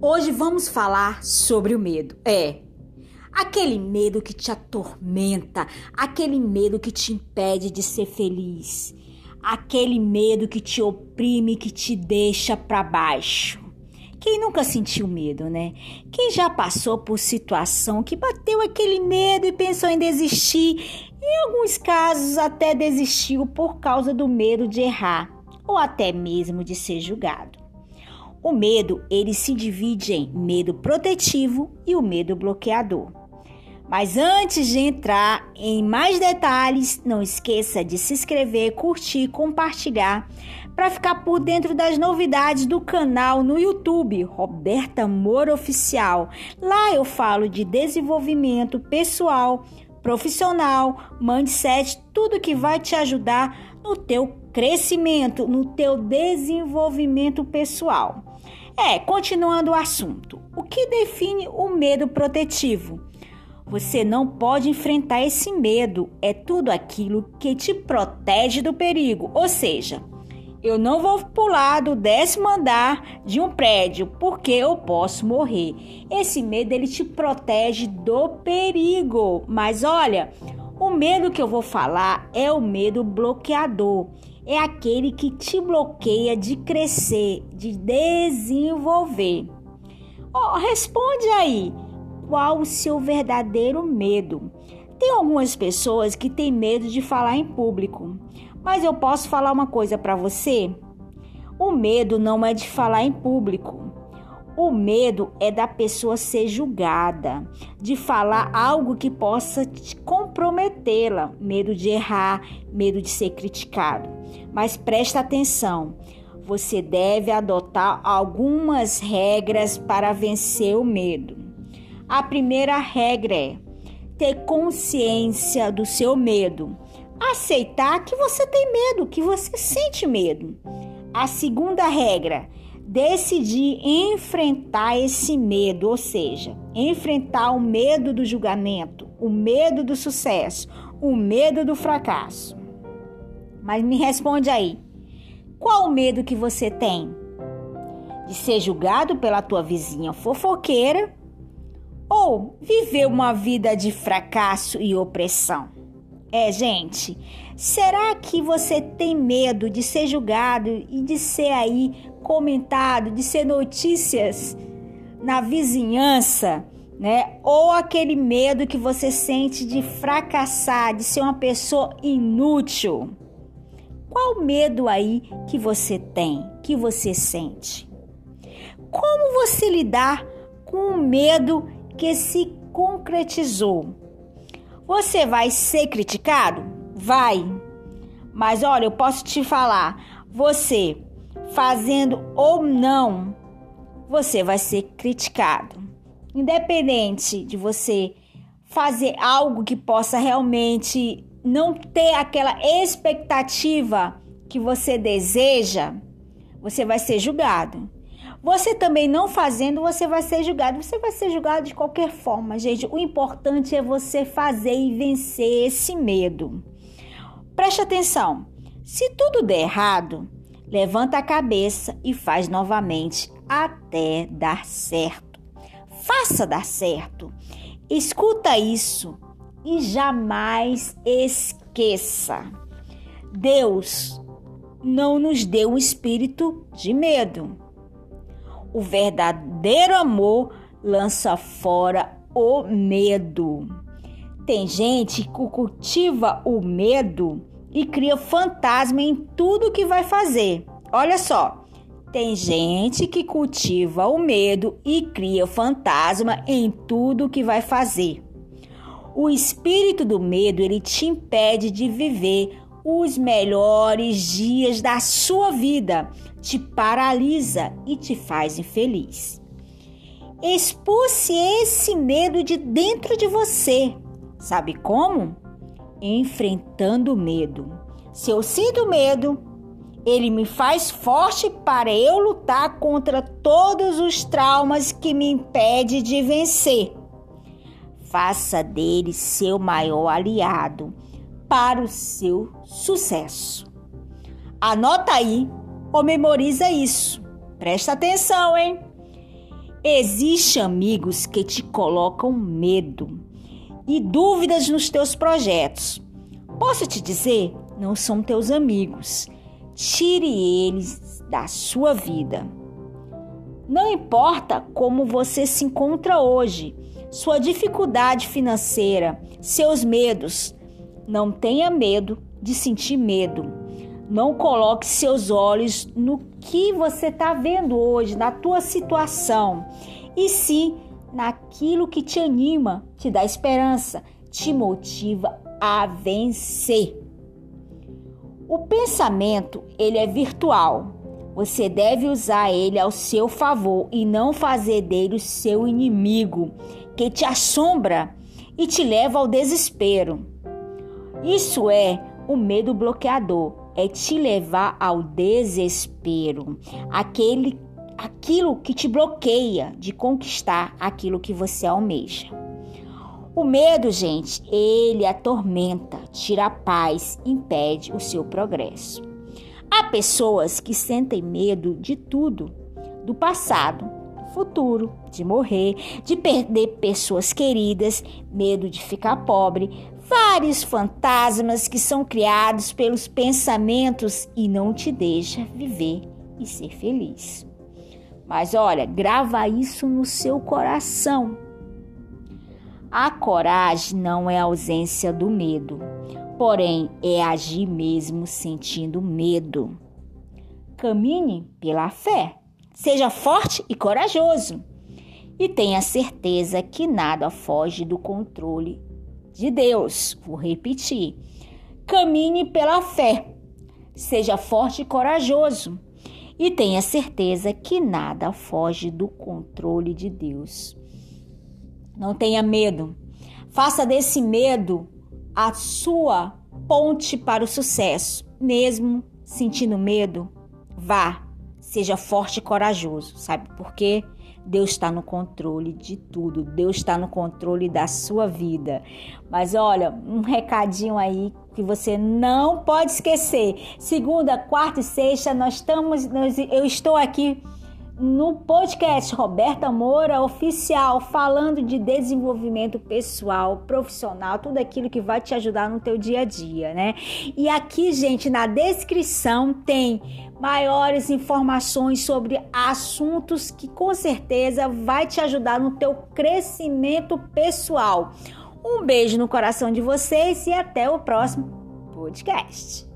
Hoje vamos falar sobre o medo. É, aquele medo que te atormenta, aquele medo que te impede de ser feliz, aquele medo que te oprime, que te deixa para baixo. Quem nunca sentiu medo, né? Quem já passou por situação que bateu aquele medo e pensou em desistir, em alguns casos até desistiu por causa do medo de errar ou até mesmo de ser julgado. O medo, ele se divide em medo protetivo e o medo bloqueador. Mas antes de entrar em mais detalhes, não esqueça de se inscrever, curtir, compartilhar para ficar por dentro das novidades do canal no YouTube Roberta Moura Oficial. Lá eu falo de desenvolvimento pessoal, profissional, mindset, tudo que vai te ajudar no teu crescimento, no teu desenvolvimento pessoal. É, continuando o assunto, o que define o medo protetivo? Você não pode enfrentar esse medo, é tudo aquilo que te protege do perigo. Ou seja, eu não vou pular do décimo andar de um prédio porque eu posso morrer. Esse medo ele te protege do perigo. Mas olha, o medo que eu vou falar é o medo bloqueador é aquele que te bloqueia de crescer, de desenvolver. Oh, responde aí, qual o seu verdadeiro medo? Tem algumas pessoas que têm medo de falar em público, mas eu posso falar uma coisa para você? O medo não é de falar em público. O medo é da pessoa ser julgada, de falar algo que possa comprometê-la, medo de errar, medo de ser criticado. Mas presta atenção, você deve adotar algumas regras para vencer o medo. A primeira regra é ter consciência do seu medo, aceitar que você tem medo, que você sente medo. A segunda regra decidir enfrentar esse medo, ou seja, enfrentar o medo do julgamento, o medo do sucesso, o medo do fracasso. Mas me responde aí, qual o medo que você tem? De ser julgado pela tua vizinha fofoqueira ou viver uma vida de fracasso e opressão? É, gente, será que você tem medo de ser julgado e de ser aí comentado, de ser notícias na vizinhança, né? Ou aquele medo que você sente de fracassar, de ser uma pessoa inútil? Qual medo aí que você tem, que você sente? Como você lidar com o medo que se concretizou? Você vai ser criticado? Vai. Mas olha, eu posso te falar, você fazendo ou não, você vai ser criticado. Independente de você fazer algo que possa realmente não ter aquela expectativa que você deseja, você vai ser julgado. Você também não fazendo, você vai ser julgado. Você vai ser julgado de qualquer forma, gente. O importante é você fazer e vencer esse medo. Preste atenção. Se tudo der errado, levanta a cabeça e faz novamente até dar certo. Faça dar certo. Escuta isso e jamais esqueça. Deus não nos deu um espírito de medo o verdadeiro amor lança fora o medo. Tem gente que cultiva o medo e cria fantasma em tudo que vai fazer. Olha só, tem gente que cultiva o medo e cria fantasma em tudo que vai fazer. O espírito do medo ele te impede de viver os melhores dias da sua vida, te paralisa e te faz infeliz. Expulse esse medo de dentro de você. Sabe como? Enfrentando o medo. Se eu sinto medo, ele me faz forte para eu lutar contra todos os traumas que me impedem de vencer. Faça dele seu maior aliado para o seu sucesso. Anota aí ou memoriza isso. Presta atenção, hein? Existem amigos que te colocam medo e dúvidas nos teus projetos. Posso te dizer, não são teus amigos. Tire eles da sua vida. Não importa como você se encontra hoje, sua dificuldade financeira, seus medos. Não tenha medo de sentir medo. Não coloque seus olhos no que você está vendo hoje, na tua situação, e sim naquilo que te anima, te dá esperança, te motiva a vencer. O pensamento, ele é virtual. Você deve usar ele ao seu favor e não fazer dele o seu inimigo, que te assombra e te leva ao desespero. Isso é o medo bloqueador, é te levar ao desespero, aquele aquilo que te bloqueia de conquistar aquilo que você almeja. O medo, gente, ele atormenta, tira a paz, impede o seu progresso. Há pessoas que sentem medo de tudo, do passado, do futuro, de morrer, de perder pessoas queridas, medo de ficar pobre, vários fantasmas que são criados pelos pensamentos e não te deixa viver e ser feliz. Mas olha, grava isso no seu coração a coragem não é ausência do medo, porém é agir mesmo sentindo medo. Camine pela fé, seja forte e corajoso e tenha certeza que nada foge do controle de Deus. Vou repetir: caminhe pela fé, seja forte e corajoso e tenha certeza que nada foge do controle de Deus. Não tenha medo. Faça desse medo a sua ponte para o sucesso. Mesmo sentindo medo, vá. Seja forte e corajoso. Sabe por quê? Deus está no controle de tudo. Deus está no controle da sua vida. Mas olha, um recadinho aí que você não pode esquecer. Segunda, quarta e sexta, nós estamos, eu estou aqui no podcast Roberta Moura Oficial, falando de desenvolvimento pessoal, profissional, tudo aquilo que vai te ajudar no teu dia a dia, né? E aqui, gente, na descrição tem maiores informações sobre assuntos que com certeza vai te ajudar no teu crescimento pessoal. Um beijo no coração de vocês e até o próximo podcast.